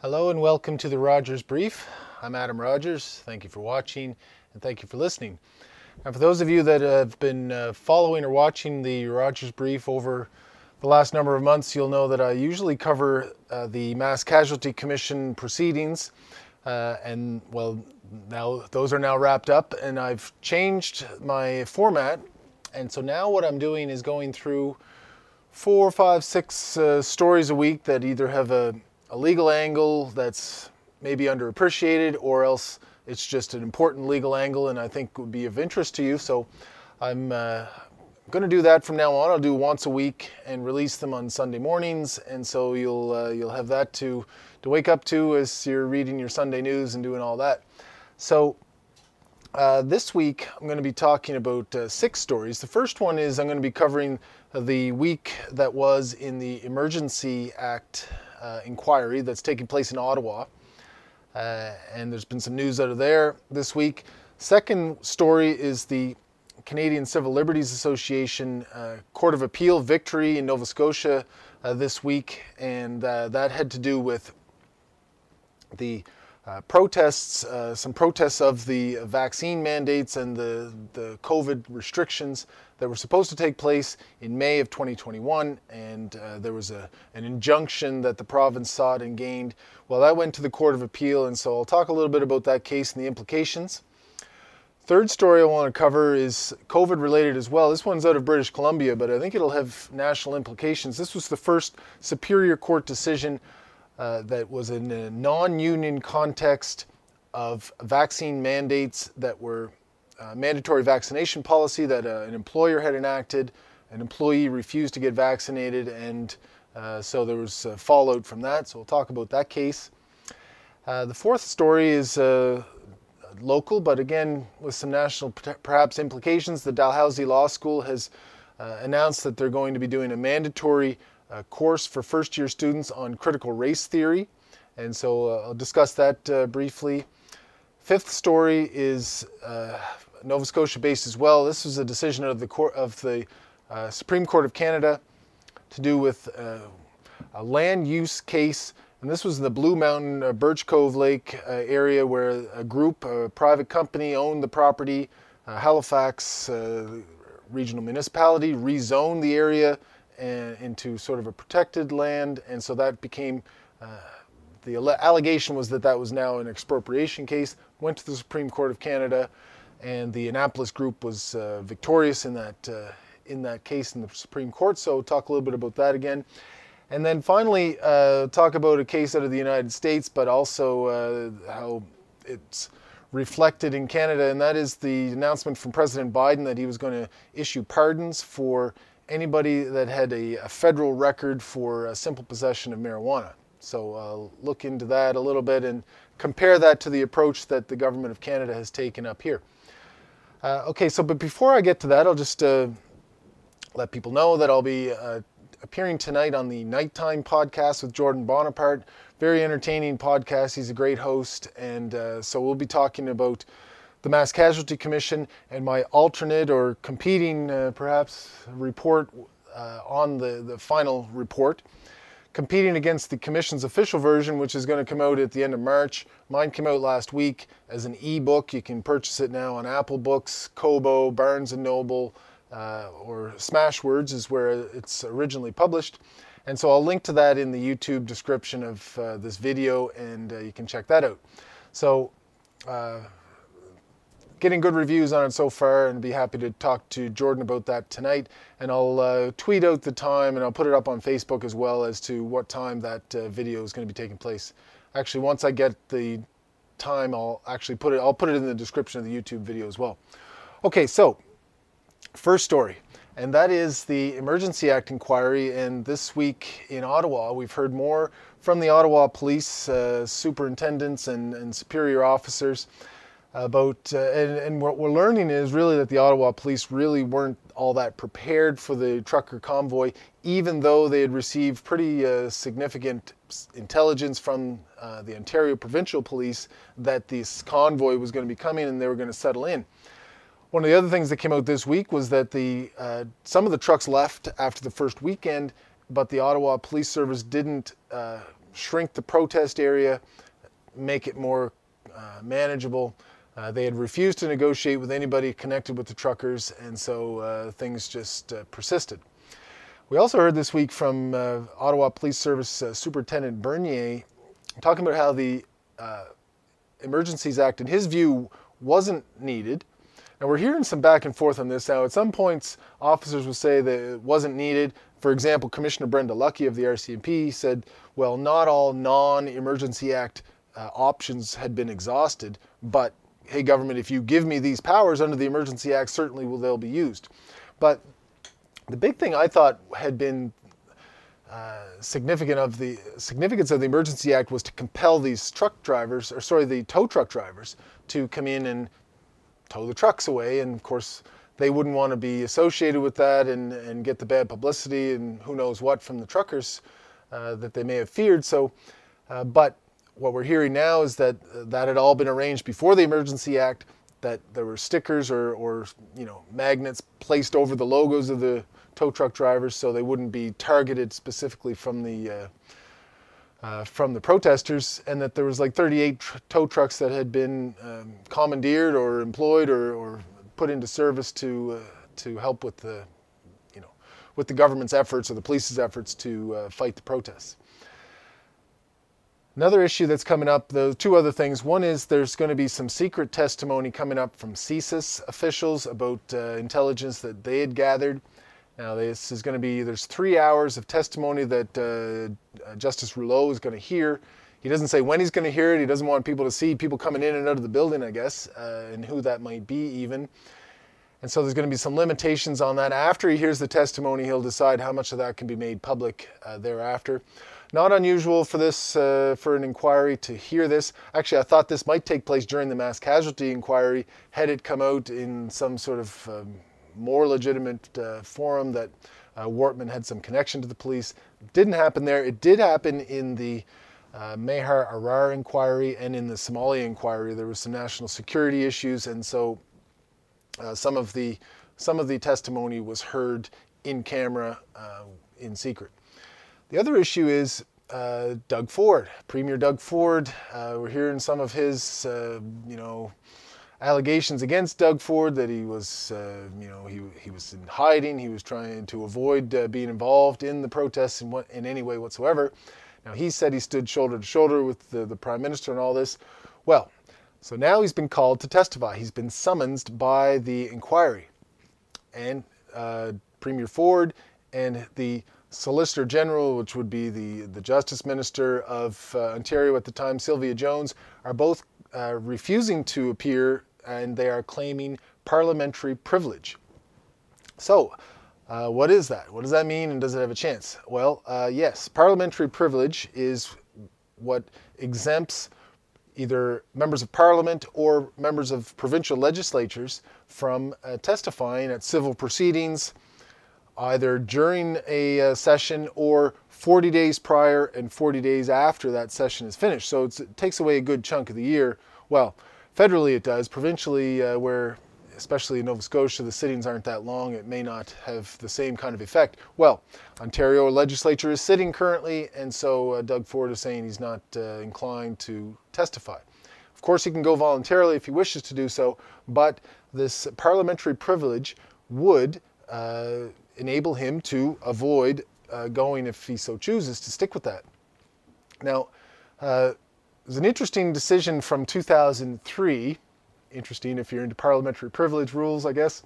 Hello and welcome to the Rodgers Brief. I'm Adam Rodgers. Thank you for watching and thank you for listening. And for those of you that have been uh, following or watching the Rodgers Brief over the last number of months, you'll know that I usually cover uh, the Mass Casualty Commission proceedings. Uh, and well, now those are now wrapped up, and I've changed my format. And so now what I'm doing is going through four, five, six uh, stories a week that either have a, a legal angle that's maybe underappreciated or else it's just an important legal angle and I think would be of interest to you. So I'm uh, going to do that from now on. I'll do once a week and release them on Sunday mornings, and so you'll uh, you'll have that to to wake up to as you're reading your Sunday news and doing all that. So. Uh, this week, I'm going to be talking about uh, six stories. The first one is I'm going to be covering the week that was in the Emergency Act uh, inquiry that's taking place in Ottawa. Uh, and there's been some news out of there this week. Second story is the Canadian Civil Liberties Association uh, Court of Appeal victory in Nova Scotia uh, this week, and uh, that had to do with the uh, protests, uh, some protests of the vaccine mandates and the, the COVID restrictions that were supposed to take place in May of 2021. And uh, there was a, an injunction that the province sought and gained. Well, that went to the Court of Appeal, and so I'll talk a little bit about that case and the implications. Third story I want to cover is COVID related as well. This one's out of British Columbia, but I think it'll have national implications. This was the first Superior Court decision uh, that was in a non union context of vaccine mandates that were uh, mandatory vaccination policy that uh, an employer had enacted. An employee refused to get vaccinated, and uh, so there was fallout from that. So we'll talk about that case. Uh, the fourth story is local, but again with some national perhaps implications. The Dalhousie Law School has announced that they're going to be doing a mandatory course for first year students on critical race theory. And so uh, I'll discuss that uh, briefly. Fifth story is uh, Nova Scotia based as well. This was a decision of the, court, of the uh, Supreme Court of Canada to do with uh, a land use case. And this was in the Blue Mountain uh, Birch Cove Lake area where a group, a private company, owned the property. Halifax Regional Municipality rezoned the area and, into sort of a protected land, and so that became uh, the allegation was that that was now an expropriation case. Went to the Supreme Court of Canada, and the Annapolis Group was uh, victorious in that uh, in that case in the Supreme Court. So talk a little bit about that again. And then finally, uh, talk about a case out of the United States, but also uh, how it's reflected in Canada, and that is the announcement from President Biden that he was going to issue pardons for anybody that had a, a federal record for a simple possession of marijuana. So uh, look into that a little bit and compare that to the approach that the government of Canada has taken up here. Uh, okay, so but before I get to that, I'll just uh, let people know that I'll be uh, appearing tonight on the Nighttime podcast with Jordan Bonaparte. Very entertaining podcast. He's a great host, and uh, so we'll be talking about the Mass Casualty Commission and my alternate or competing, uh, perhaps, report uh, on the, the final report. Competing against the Commission's official version, which is going to come out at the end of March. Mine came out last week as an e-book. You can purchase it now on Apple Books, Kobo, Barnes & Noble, uh, or Smashwords is where it's originally published. And so I'll link to that in the YouTube description of uh, this video, and uh, you can check that out. So uh, getting good reviews on it so far and be happy to talk to Jordan about that tonight. And I'll uh, tweet out the time and I'll put it up on Facebook as well as to what time that uh, video is going to be taking place. Actually, once I get the time, I'll actually put it, I'll put it in the description of the YouTube video as well. Okay, so first story, and that is the Emergency Act inquiry. And this week in Ottawa, we've heard more from the Ottawa police uh, superintendents and, and superior officers about uh, and, and, what we're learning is really that the Ottawa police really weren't all that prepared for the trucker convoy, even though they had received pretty uh, significant intelligence from uh, the Ontario Provincial Police that this convoy was going to be coming and they were going to settle in. One of the other things that came out this week was that the uh, some of the trucks left after the first weekend, but the Ottawa Police Service didn't uh, shrink the protest area, make it more uh, manageable. Uh, they had refused to negotiate with anybody connected with the truckers, and so uh, things just uh, persisted. We also heard this week from uh, Ottawa Police Service uh, Superintendent Bernier talking about how the Emergencies Act, in his view, wasn't needed. Now we're hearing some back and forth on this now. At some points, officers will say that it wasn't needed. For example, Commissioner Brenda Lucki of the RCMP said, well, not all non-Emergency Act uh, options had been exhausted, but hey, government, if you give me these powers under the Emergency Act, certainly will they'll be used. But the big thing I thought had been uh, significant of the significance of the Emergency Act was to compel these truck drivers, or sorry, the tow truck drivers, to come in and tow the trucks away. And of course, they wouldn't want to be associated with that and, and get the bad publicity and who knows what from the truckers uh, that they may have feared. So, uh, but what we're hearing now is that uh, that had all been arranged before the Emergency Act. That there were stickers or, or you know magnets placed over the logos of the tow truck drivers so they wouldn't be targeted specifically from the uh, uh, from the protesters, and that there was like 38 tr- tow trucks that had been um, commandeered or employed or, or, put into service to uh, to help with the you know with the government's efforts or the police's efforts to uh, fight the protests. Another issue that's coming up, the two other things. One is there's going to be some secret testimony coming up from CSIS officials about uh, intelligence that they had gathered. Now, this is going to be, there's three hours of testimony that uh, Justice Rouleau is going to hear. He doesn't say when he's going to hear it. He doesn't want people to see people coming in and out of the building, I guess, uh, and who that might be even. And so there's going to be some limitations on that. After he hears the testimony, he'll decide how much of that can be made public uh, thereafter. Not unusual for this, uh, for an inquiry to hear this. Actually, I thought this might take place during the mass casualty inquiry, had it come out in some sort of um, more legitimate uh, forum that uh, Wortman had some connection to the police. Didn't happen there. It did happen in the uh, Maher Arar inquiry and in the Somalia inquiry. There was some national security issues, and so uh, some of the some of the testimony was heard in camera uh, in secret. The other issue is uh, Doug Ford, Premier Doug Ford. Uh, we're hearing some of his, uh, you know, allegations against Doug Ford that he was, uh, you know, he, he was in hiding. He was trying to avoid uh, being involved in the protests in, what, in any way whatsoever. Now, he said he stood shoulder to shoulder with the, the Prime Minister and all this. Well, so now he's been called to testify. He's been summoned by the inquiry. And uh, Premier Ford and the Solicitor General, which would be the, the Justice Minister of uh, Ontario at the time, Sylvia Jones, are both uh, refusing to appear and they are claiming parliamentary privilege. So, uh, what is that? What does that mean and does it have a chance? Well, uh, yes, parliamentary privilege is what exempts either members of parliament or members of provincial legislatures from uh, testifying at civil proceedings either during a uh, session or 40 days prior and 40 days after that session is finished. So it takes away a good chunk of the year. Well, federally it does. Provincially, uh, where especially in Nova Scotia, the sittings aren't that long, it may not have the same kind of effect. Well, Ontario legislature is sitting currently, and so uh, Doug Ford is saying he's not uh, inclined to testify. Of course, he can go voluntarily if he wishes to do so, but this parliamentary privilege would uh, enable him to avoid uh, going if he so chooses to stick with that. Now, uh, there's an interesting decision from 2003, interesting if you're into parliamentary privilege rules, I guess,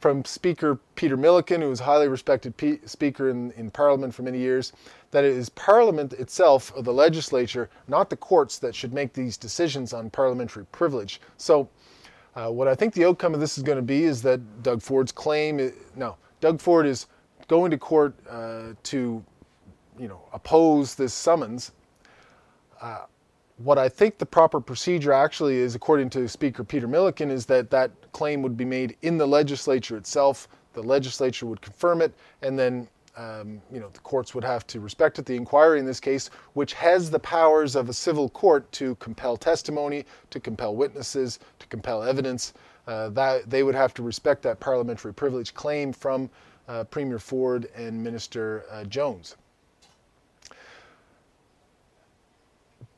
from Speaker Peter Milliken, who was a highly respected P- speaker in, in Parliament for many years, that it is Parliament itself, or the legislature, not the courts, that should make these decisions on parliamentary privilege. So, uh, what I think the outcome of this is going to be is that Doug Ford's claim, is, no, Doug Ford is going to court uh, to, you know, oppose this summons. Uh, what I think the proper procedure actually is, according to Speaker Peter Milliken, is that that claim would be made in the legislature itself. The legislature would confirm it, and then um, you know the courts would have to respect it. The inquiry in this case, which has the powers of a civil court to compel testimony, to compel witnesses, to compel evidence, uh, that they would have to respect that parliamentary privilege claim from uh, Premier Ford and Minister uh, Jones.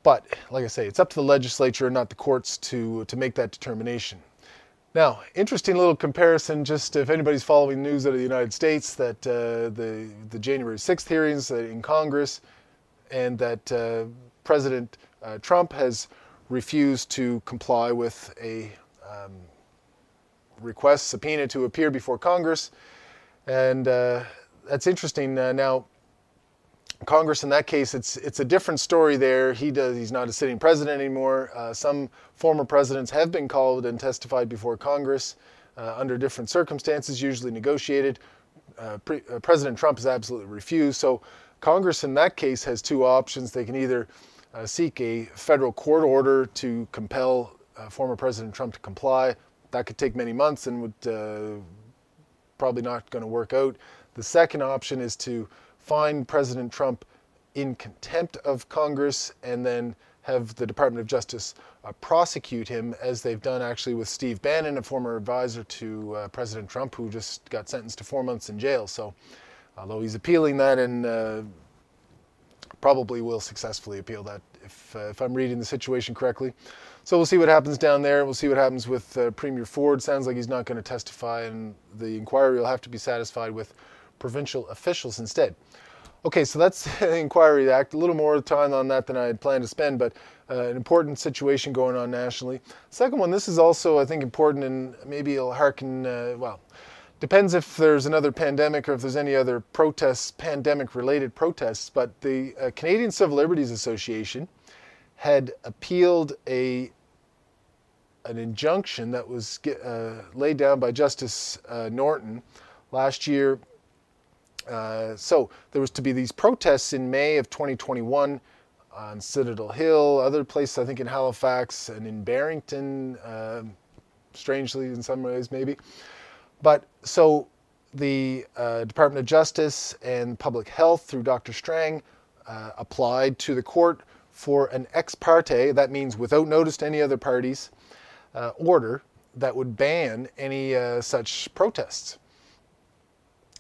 But like I say, it's up to the legislature, not the courts, to to make that determination. Now, interesting little comparison. Just if anybody's following news out of the United States, that uh, the the January 6th hearings in Congress, and that uh, President uh, Trump has refused to comply with a um, request subpoena to appear before Congress, and uh, that's interesting. Uh, now, Congress in that case, it's it's a different story there. He does he's not a sitting president anymore. Uh, some former presidents have been called and testified before Congress uh, under different circumstances, usually negotiated. Uh, pre, uh, president Trump has absolutely refused. So Congress in that case has two options. They can either uh, seek a federal court order to compel uh, former President Trump to comply. That could take many months and would probably not going to work out. The second option is to find President Trump in contempt of Congress and then have the Department of Justice uh, prosecute him, as they've done actually with Steve Bannon, a former advisor to uh, President Trump, who just got sentenced to four months in jail. So, although he's appealing that and uh, probably will successfully appeal that, if, uh, if I'm reading the situation correctly. So we'll see what happens down there. We'll see what happens with uh, Premier Ford. Sounds like he's not going to testify, and the inquiry will have to be satisfied with provincial officials instead. Okay, so that's the Inquiry Act. A little more time on that than I had planned to spend, but uh, an important situation going on nationally. Second one, this is also, I think, important and maybe it'll harken, uh, well, depends if there's another pandemic or if there's any other protests, pandemic related protests, but the uh, Canadian Civil Liberties Association had appealed a an injunction that was uh, laid down by Justice uh, Norton last year uh, so there was to be these protests in May of 2021 on Citadel Hill, other places, I think in Halifax and in Barrington, uh, strangely in some ways maybe. But so the uh, Department of Justice and Public Health through Dr. Strang uh, applied to the court for an ex parte, that means without notice to any other parties, uh, order that would ban any such protests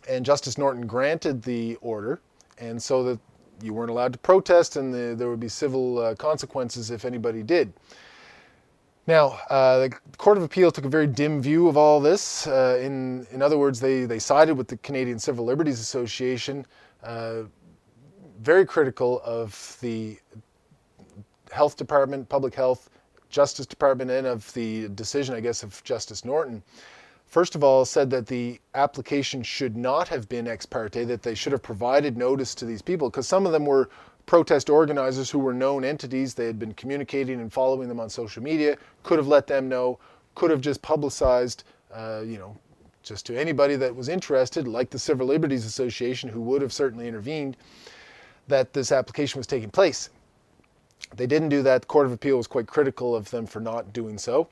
and Justice Norton granted the order, and so that you weren't allowed to protest, and the, there would be civil uh, consequences if anybody did. Now, uh, the Court of Appeal took a very dim view of all this. Uh, in, in other words, they, they sided with the Canadian Civil Liberties Association, uh, very critical of the Health Department, Public Health, Justice Department, and of the decision, I guess, of Justice Norton first of all, said that the application should not have been ex parte, that they should have provided notice to these people, because some of them were protest organizers who were known entities. They had been communicating and following them on social media, could have let them know, could have just publicized, uh, you know, just to anybody that was interested, like the Civil Liberties Association, who would have certainly intervened, that this application was taking place. They didn't do that. The Court of Appeal was quite critical of them for not doing so.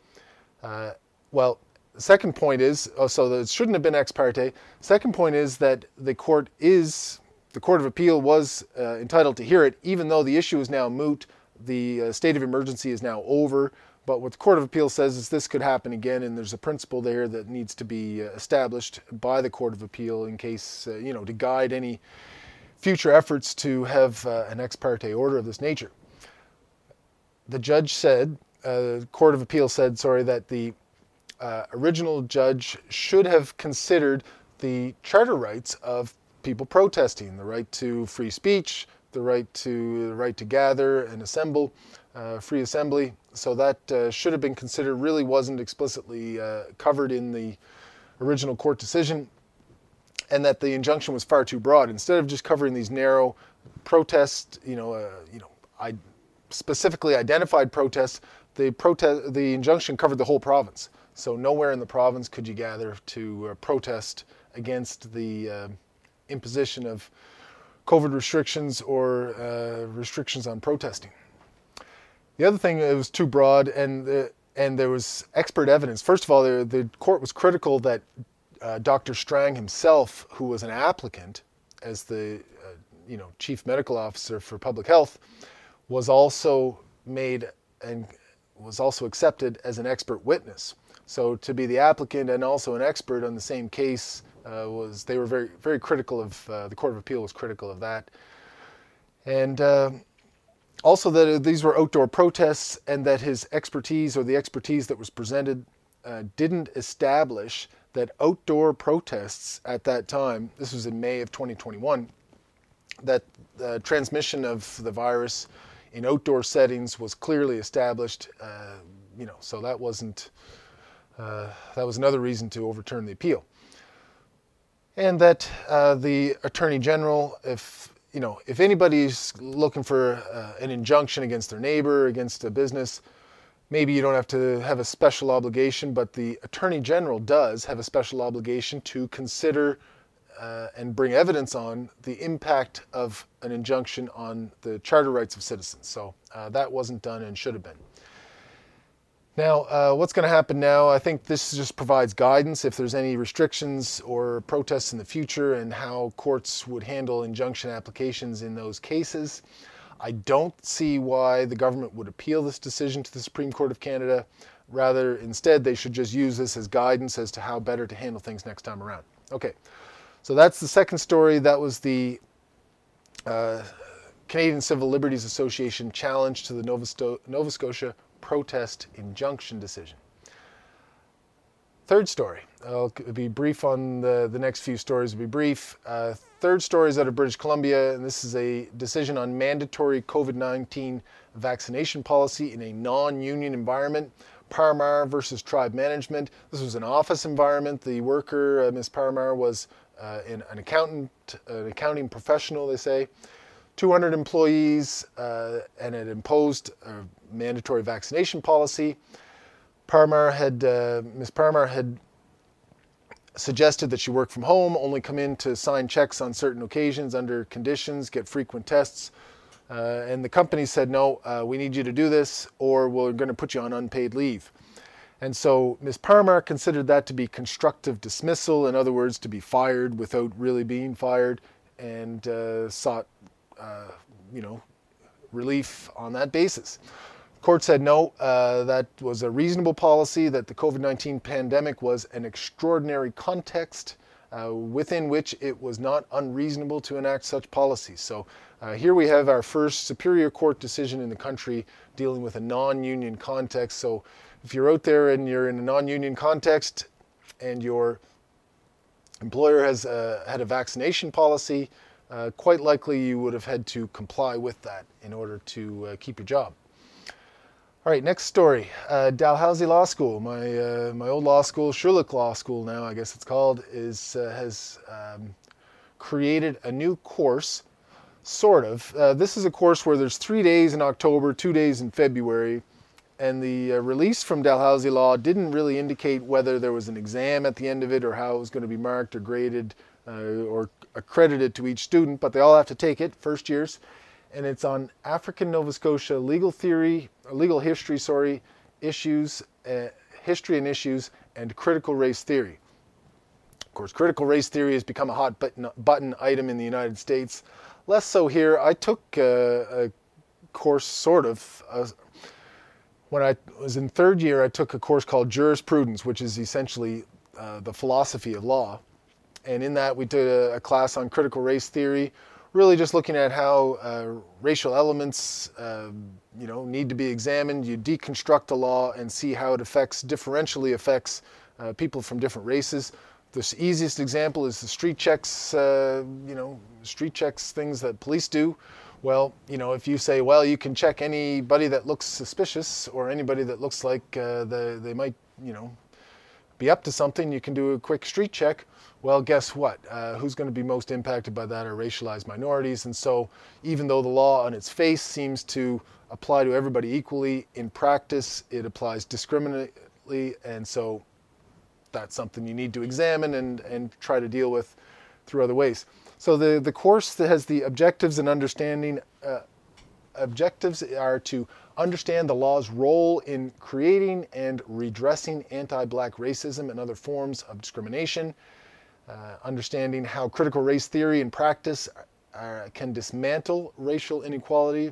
Uh, well, second point is, oh, so that it shouldn't have been ex parte. Second point is that the court is, the Court of Appeal was uh, entitled to hear it, even though the issue is now moot. The uh, state of emergency is now over. But what the Court of Appeal says is this could happen again, and there's a principle there that needs to be uh, established by the Court of Appeal in case, uh, you know, to guide any future efforts to have uh, an ex parte order of this nature. The judge said, uh, Court of Appeal said, sorry, that the uh, original judge should have considered the charter rights of people protesting, the right to free speech, the right to the right to gather and assemble, uh, free assembly. So that uh, should have been considered. Really wasn't explicitly uh, covered in the original court decision, and that the injunction was far too broad. Instead of just covering these narrow protests, you know, uh, you know, I specifically identified protests. The protest, the injunction covered the whole province. So nowhere in the province could you gather to uh, protest against the uh, imposition of COVID restrictions or uh, restrictions on protesting. The other thing, it was too broad, and uh, and there was expert evidence. First of all, the, the court was critical that uh, Dr. Strang himself, who was an applicant as the uh, you know chief medical officer for public health, was also made and was also accepted as an expert witness. So to be the applicant and also an expert on the same case uh, was they were very very critical of uh, the Court of Appeal was critical of that, and uh, also that uh, these were outdoor protests and that his expertise or the expertise that was presented uh, didn't establish that outdoor protests at that time, this was in May of 2021, that the transmission of the virus in outdoor settings was clearly established. Uh, you know, so that wasn't uh, that was another reason to overturn the appeal. And that uh, the attorney general, if you know, if anybody's looking for uh, an injunction against their neighbor, against a business, maybe you don't have to have a special obligation, but the attorney general does have a special obligation to consider uh, and bring evidence on the impact of an injunction on the charter rights of citizens. So uh, that wasn't done and should have been. Now, uh, what's going to happen now? I think this just provides guidance if there's any restrictions or protests in the future and how courts would handle injunction applications in those cases. I don't see why the government would appeal this decision to the Supreme Court of Canada. Rather, instead, they should just use this as guidance as to how better to handle things next time around. Okay, so that's the second story. That was the uh, Canadian Civil Liberties Association challenge to the Nova, Sto- Nova Scotia protest injunction decision. Third story. I'll be brief on the, the next few stories, will be brief. Uh, third story is out of British Columbia, and this is a decision on mandatory COVID 19 vaccination policy in a non union environment. Parmar versus tribe management. This was an office environment. The worker, uh, Ms. Parmar, was uh, an accountant, an accounting professional, they say. 200 employees, uh, and it imposed a mandatory vaccination policy. Parmar had, uh, Ms. Parmar had suggested that she work from home, only come in to sign checks on certain occasions under conditions, get frequent tests. Uh, and the company said, no, uh, we need you to do this, or we're going to put you on unpaid leave. And so Ms. Parmar considered that to be constructive dismissal, in other words, to be fired without really being fired, and uh, sought uh, you know, relief on that basis. The court said no, uh, that was a reasonable policy, that the COVID 19 pandemic was an extraordinary context uh, within which it was not unreasonable to enact such policies. So uh, here we have our first Superior Court decision in the country dealing with a non union context. So if you're out there and you're in a non union context and your employer has uh, had a vaccination policy, uh, quite likely you would have had to comply with that in order to uh, keep your job. All right, next story. Uh, Dalhousie Law School, my uh, my old law school, Schulich Law School now, I guess it's called, is uh, has um, created a new course, sort of. This is a course where there's three days in October, two days in February, and the uh, release from Dalhousie Law didn't really indicate whether there was an exam at the end of it or how it was going to be marked or graded uh, or accredited to each student, but they all have to take it, first years. And it's on African Nova Scotia legal theory, legal history, sorry, issues, uh, history and issues, and critical race theory. Of course, critical race theory has become a hot button, button item in the United States. Less so here. I took uh, a course, sort of. When I was in third year, I took a course called jurisprudence, which is essentially uh, the philosophy of law and in that we did a, a, class on critical race theory, really just looking at how uh, racial elements, uh, you know, need to be examined. You deconstruct the law and see how it affects, differentially affects uh, people from different races. The easiest example is the street checks, uh, you know, street checks things that police do. Well, you know, if you say, well, you can check anybody that looks suspicious or anybody that looks like uh, the, they might, you know, be up to something, you can do a quick street check. Well, guess what? Uh, who's going to be most impacted by that are racialized minorities. And so, even though the law on its face seems to apply to everybody equally, in practice it applies discriminately. And so, that's something you need to examine and, and try to deal with through other ways. So, the, the course that has the objectives and understanding uh, objectives are to understand the law's role in creating and redressing anti black racism and other forms of discrimination uh, understanding how critical race theory and practice are, uh, can dismantle racial inequality,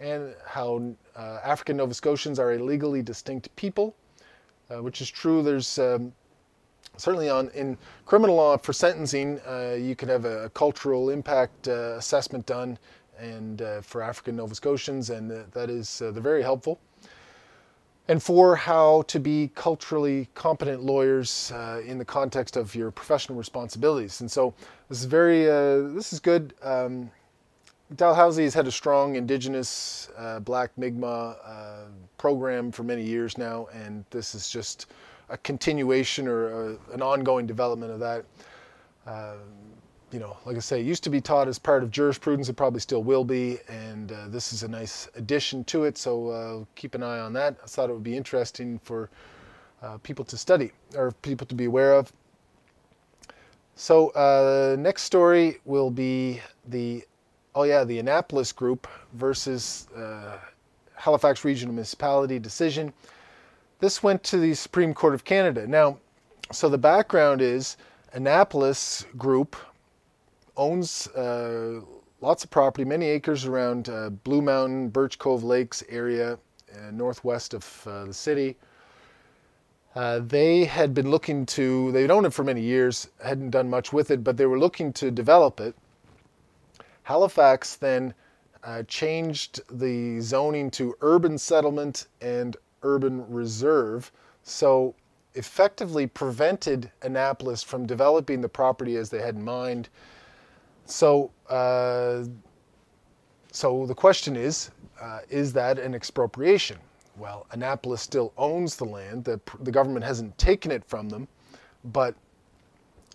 and how uh, African Nova Scotians are a legally distinct people, uh, which is true. There's um, certainly on in criminal law for sentencing, uh, you can have a, cultural impact uh, assessment done, and uh, for African Nova Scotians, and that is uh, very helpful. And for how to be culturally competent lawyers uh, in the context of your professional responsibilities. And so this is very uh, this is good. Um, Dalhousie has had a strong Indigenous Black Mi'kmaq program for many years now, and this is just a continuation or a, an ongoing development of that. Uh, you know, like I say, used to be taught as part of jurisprudence. It probably still will be, and uh, this is a nice addition to it. So uh, keep an eye on that. I thought it would be interesting for uh, people to study or people to be aware of. So uh, next story will be the oh yeah the Annapolis Group versus uh, Halifax Regional Municipality decision. This went to the Supreme Court of Canada. Now, so the background is Annapolis Group owns uh, lots of property, many acres around uh, Blue Mountain, Birch Cove Lakes area, uh, northwest of uh, the city. Uh, they had been looking to, they'd owned it for many years, hadn't done much with it, but they were looking to develop it. Halifax then uh, changed the zoning to urban settlement and urban reserve. So effectively prevented Annapolis from developing the property as they had in mind. So, uh, so the question is, uh, is that an expropriation? Well, Annapolis still owns the land. The, the government hasn't taken it from them. But,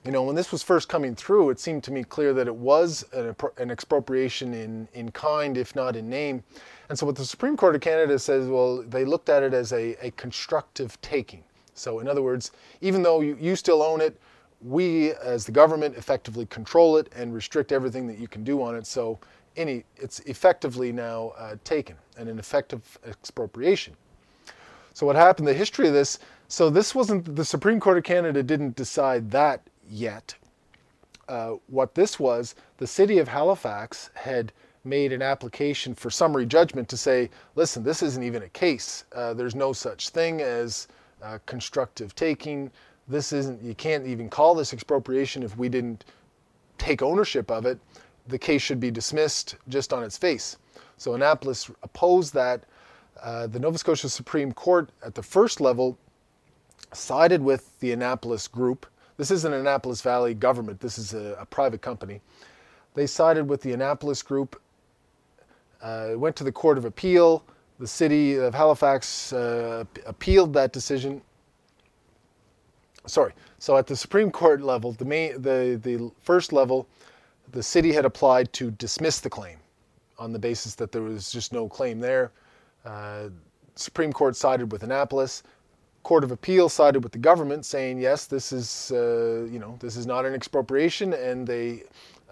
you know, when this was first coming through, it seemed to me clear that it was an, expropriation in, in kind, if not in name. And so what the Supreme Court of Canada says, well, they looked at it as a, a constructive taking. So in other words, even though you, you still own it, we as the government effectively control it and restrict everything that you can do on it. So any, it's effectively now uh, taken and an effective expropriation. So what happened, the history of this, so this wasn't, the Supreme Court of Canada didn't decide that yet. Uh, what this was, the city of Halifax had made an application for summary judgment to say, listen, this isn't even a case. Uh, there's no such thing as uh, constructive taking. This isn't, you can't even call this expropriation if we didn't take ownership of it. The case should be dismissed just on its face. So Annapolis opposed that. Uh, the Nova Scotia Supreme Court at the first level sided with the Annapolis group. This isn't Annapolis Valley government, this is a, a private company. They sided with the Annapolis group uh, went to the Court of Appeal. The city of Halifax uh, appealed that decision. Sorry. So at the Supreme Court level, the main, the the first level, the city had applied to dismiss the claim, on the basis that there was just no claim there. Uh, Supreme Court sided with Annapolis. Court of Appeal sided with the government, saying yes, this is uh, you know this is not an expropriation, and they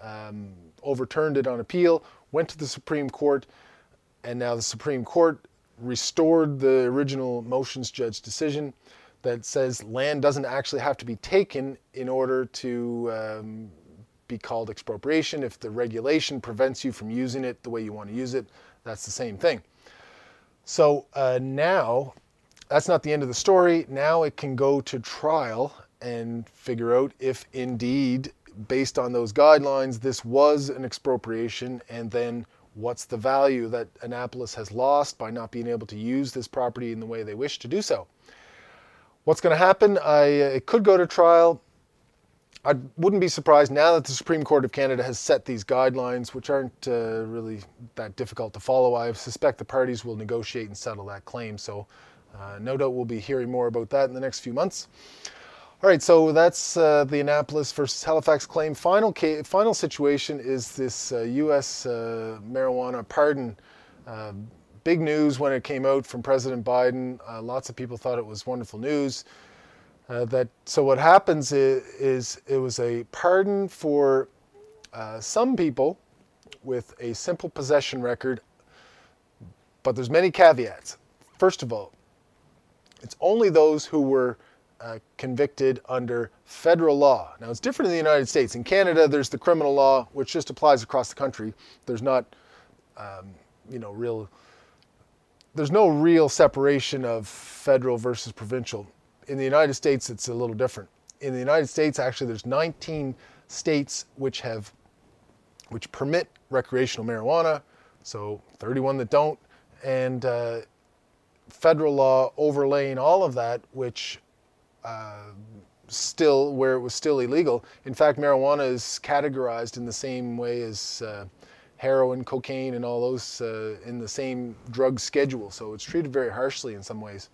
um, overturned it on appeal went to the Supreme Court, and now the Supreme Court restored the original motions judge decision that says land doesn't actually have to be taken in order to um, be called expropriation. If the regulation prevents you from using it the way you want to use it, that's the same thing. So uh, now, that's not the end of the story. Now it can go to trial and figure out if indeed based on those guidelines, this was an expropriation, and then what's the value that Annapolis has lost by not being able to use this property in the way they wish to do so. What's going to happen? I, it could go to trial. I wouldn't be surprised now that the Supreme Court of Canada has set these guidelines, which aren't uh, really that difficult to follow. I suspect the parties will negotiate and settle that claim. So, uh, no doubt we'll be hearing more about that in the next few months. All right, so that's uh, the Annapolis versus Halifax claim. Final final situation is this uh, U.S. Uh, marijuana pardon. Uh, big news when it came out from President Biden. Uh, lots of people thought it was wonderful news. That so what happens is, is, it was a pardon for some people with a simple possession record, but there's many caveats. First of all, it's only those who were uh, convicted under federal law. Now, it's different in the United States. In Canada, there's the criminal law, which just applies across the country. There's not, um, you know, real. There's no real separation of federal versus provincial. In the United States, it's a little different. In the United States, actually, there's 19 states which have which permit recreational marijuana, so 31 that don't, and uh, federal law overlaying all of that, which uh, still, where it was still illegal. In fact, marijuana is categorized in the same way as uh, heroin, cocaine, and all those uh, in the same drug schedule. So it's treated very harshly in some ways.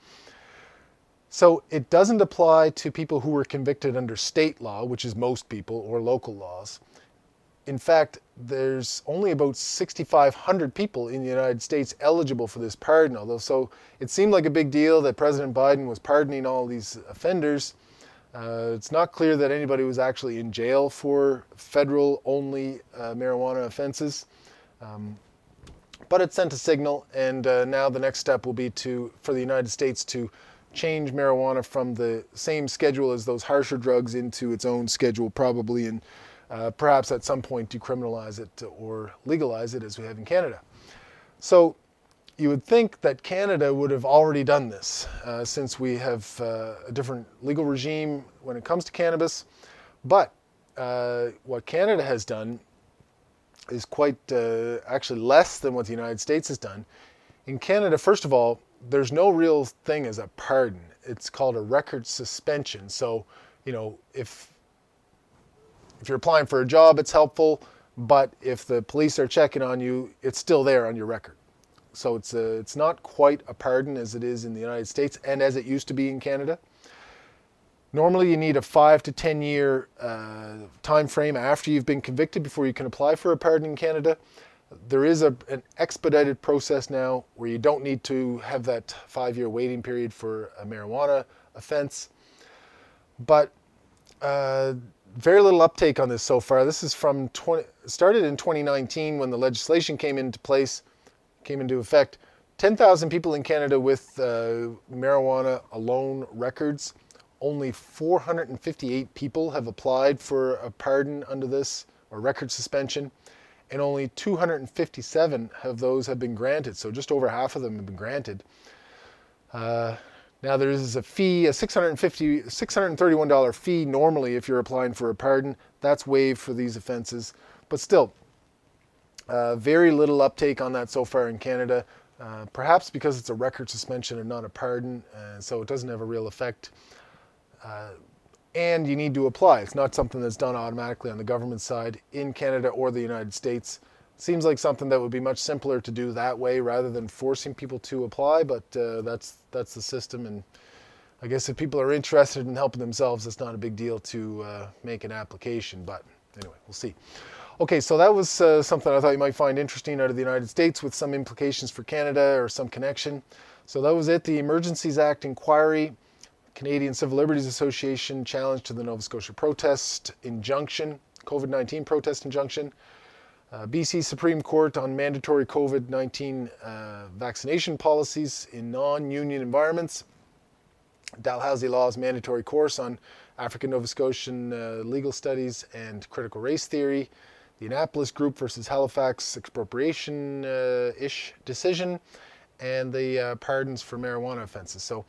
So it doesn't apply to people who were convicted under state law, which is most people, or local laws. In fact, there's only about 6,500 people in the United States eligible for this pardon. Although, so it seemed like a big deal that President Biden was pardoning all these offenders. Uh, it's not clear that anybody was actually in jail for federal only uh, marijuana offenses. Um, but it sent a signal, and uh, now the next step will be to for the United States to change marijuana from the same schedule as those harsher drugs into its own schedule, probably, and uh, perhaps at some point decriminalize it or legalize it as we have in Canada. So you would think that Canada would have already done this uh, since we have uh, a different legal regime when it comes to cannabis. But uh, what Canada has done is quite uh, actually less than what the United States has done. In Canada, first of all, there's no real thing as a pardon. It's called a record suspension. So, you know, if if you're applying for a job, it's helpful. But if the police are checking on you, it's still there on your record. So it's a, it's not quite a pardon as it is in the United States and as it used to be in Canada. Normally, you need a five to ten year uh, time frame after you've been convicted before you can apply for a pardon in Canada. There is a, an expedited process now where you don't need to have that five year waiting period for a marijuana offense. But uh, very little uptake on this so far. This is from 20, started in 2019 when the legislation came into place came into effect. 10,000 people in Canada with uh, marijuana alone records. Only 458 people have applied for a pardon under this or record suspension, and only 257 of those have been granted. So just over half of them have been granted. Uh, now there is a fee, a 650, $631 fee normally if you're applying for a pardon. That's waived for these offenses, but still, uh, very little uptake on that so far in Canada, uh, perhaps because it's a record suspension and not a pardon, uh, so it doesn't have a real effect. Uh, and you need to apply. It's not something that's done automatically on the government side in Canada or the United States. Seems like something that would be much simpler to do that way rather than forcing people to apply, but uh, that's that's the system. And I guess if people are interested in helping themselves, it's not a big deal to uh, make an application. But anyway, we'll see. Okay, so that was uh, something I thought you might find interesting out of the United States with some implications for Canada or some connection. So that was it, the Emergencies Act inquiry, Canadian Civil Liberties Association challenge to the Nova Scotia protest injunction, COVID-19 protest injunction, uh, BC Supreme Court on mandatory COVID-19 uh, vaccination policies in non-union environments, Dalhousie Law's mandatory course on African Nova Scotian uh, legal studies and critical race theory, the Annapolis Group versus Halifax expropriation-ish decision, and the uh, pardons for marijuana offenses. So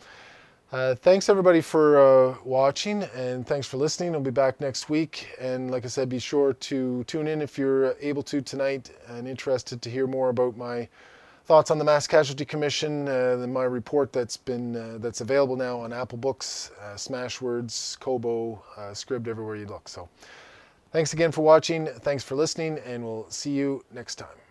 uh, thanks everybody for uh, watching and thanks for listening. I'll be back next week. And like I said, be sure to tune in if you're able to tonight and interested to hear more about my thoughts on the Mass Casualty Commission, uh, my report that's been uh, that's available now on Apple Books, uh, Smashwords, Kobo, uh, Scribd, everywhere you look. So. Thanks again for watching. Thanks for listening, and we'll see you next time.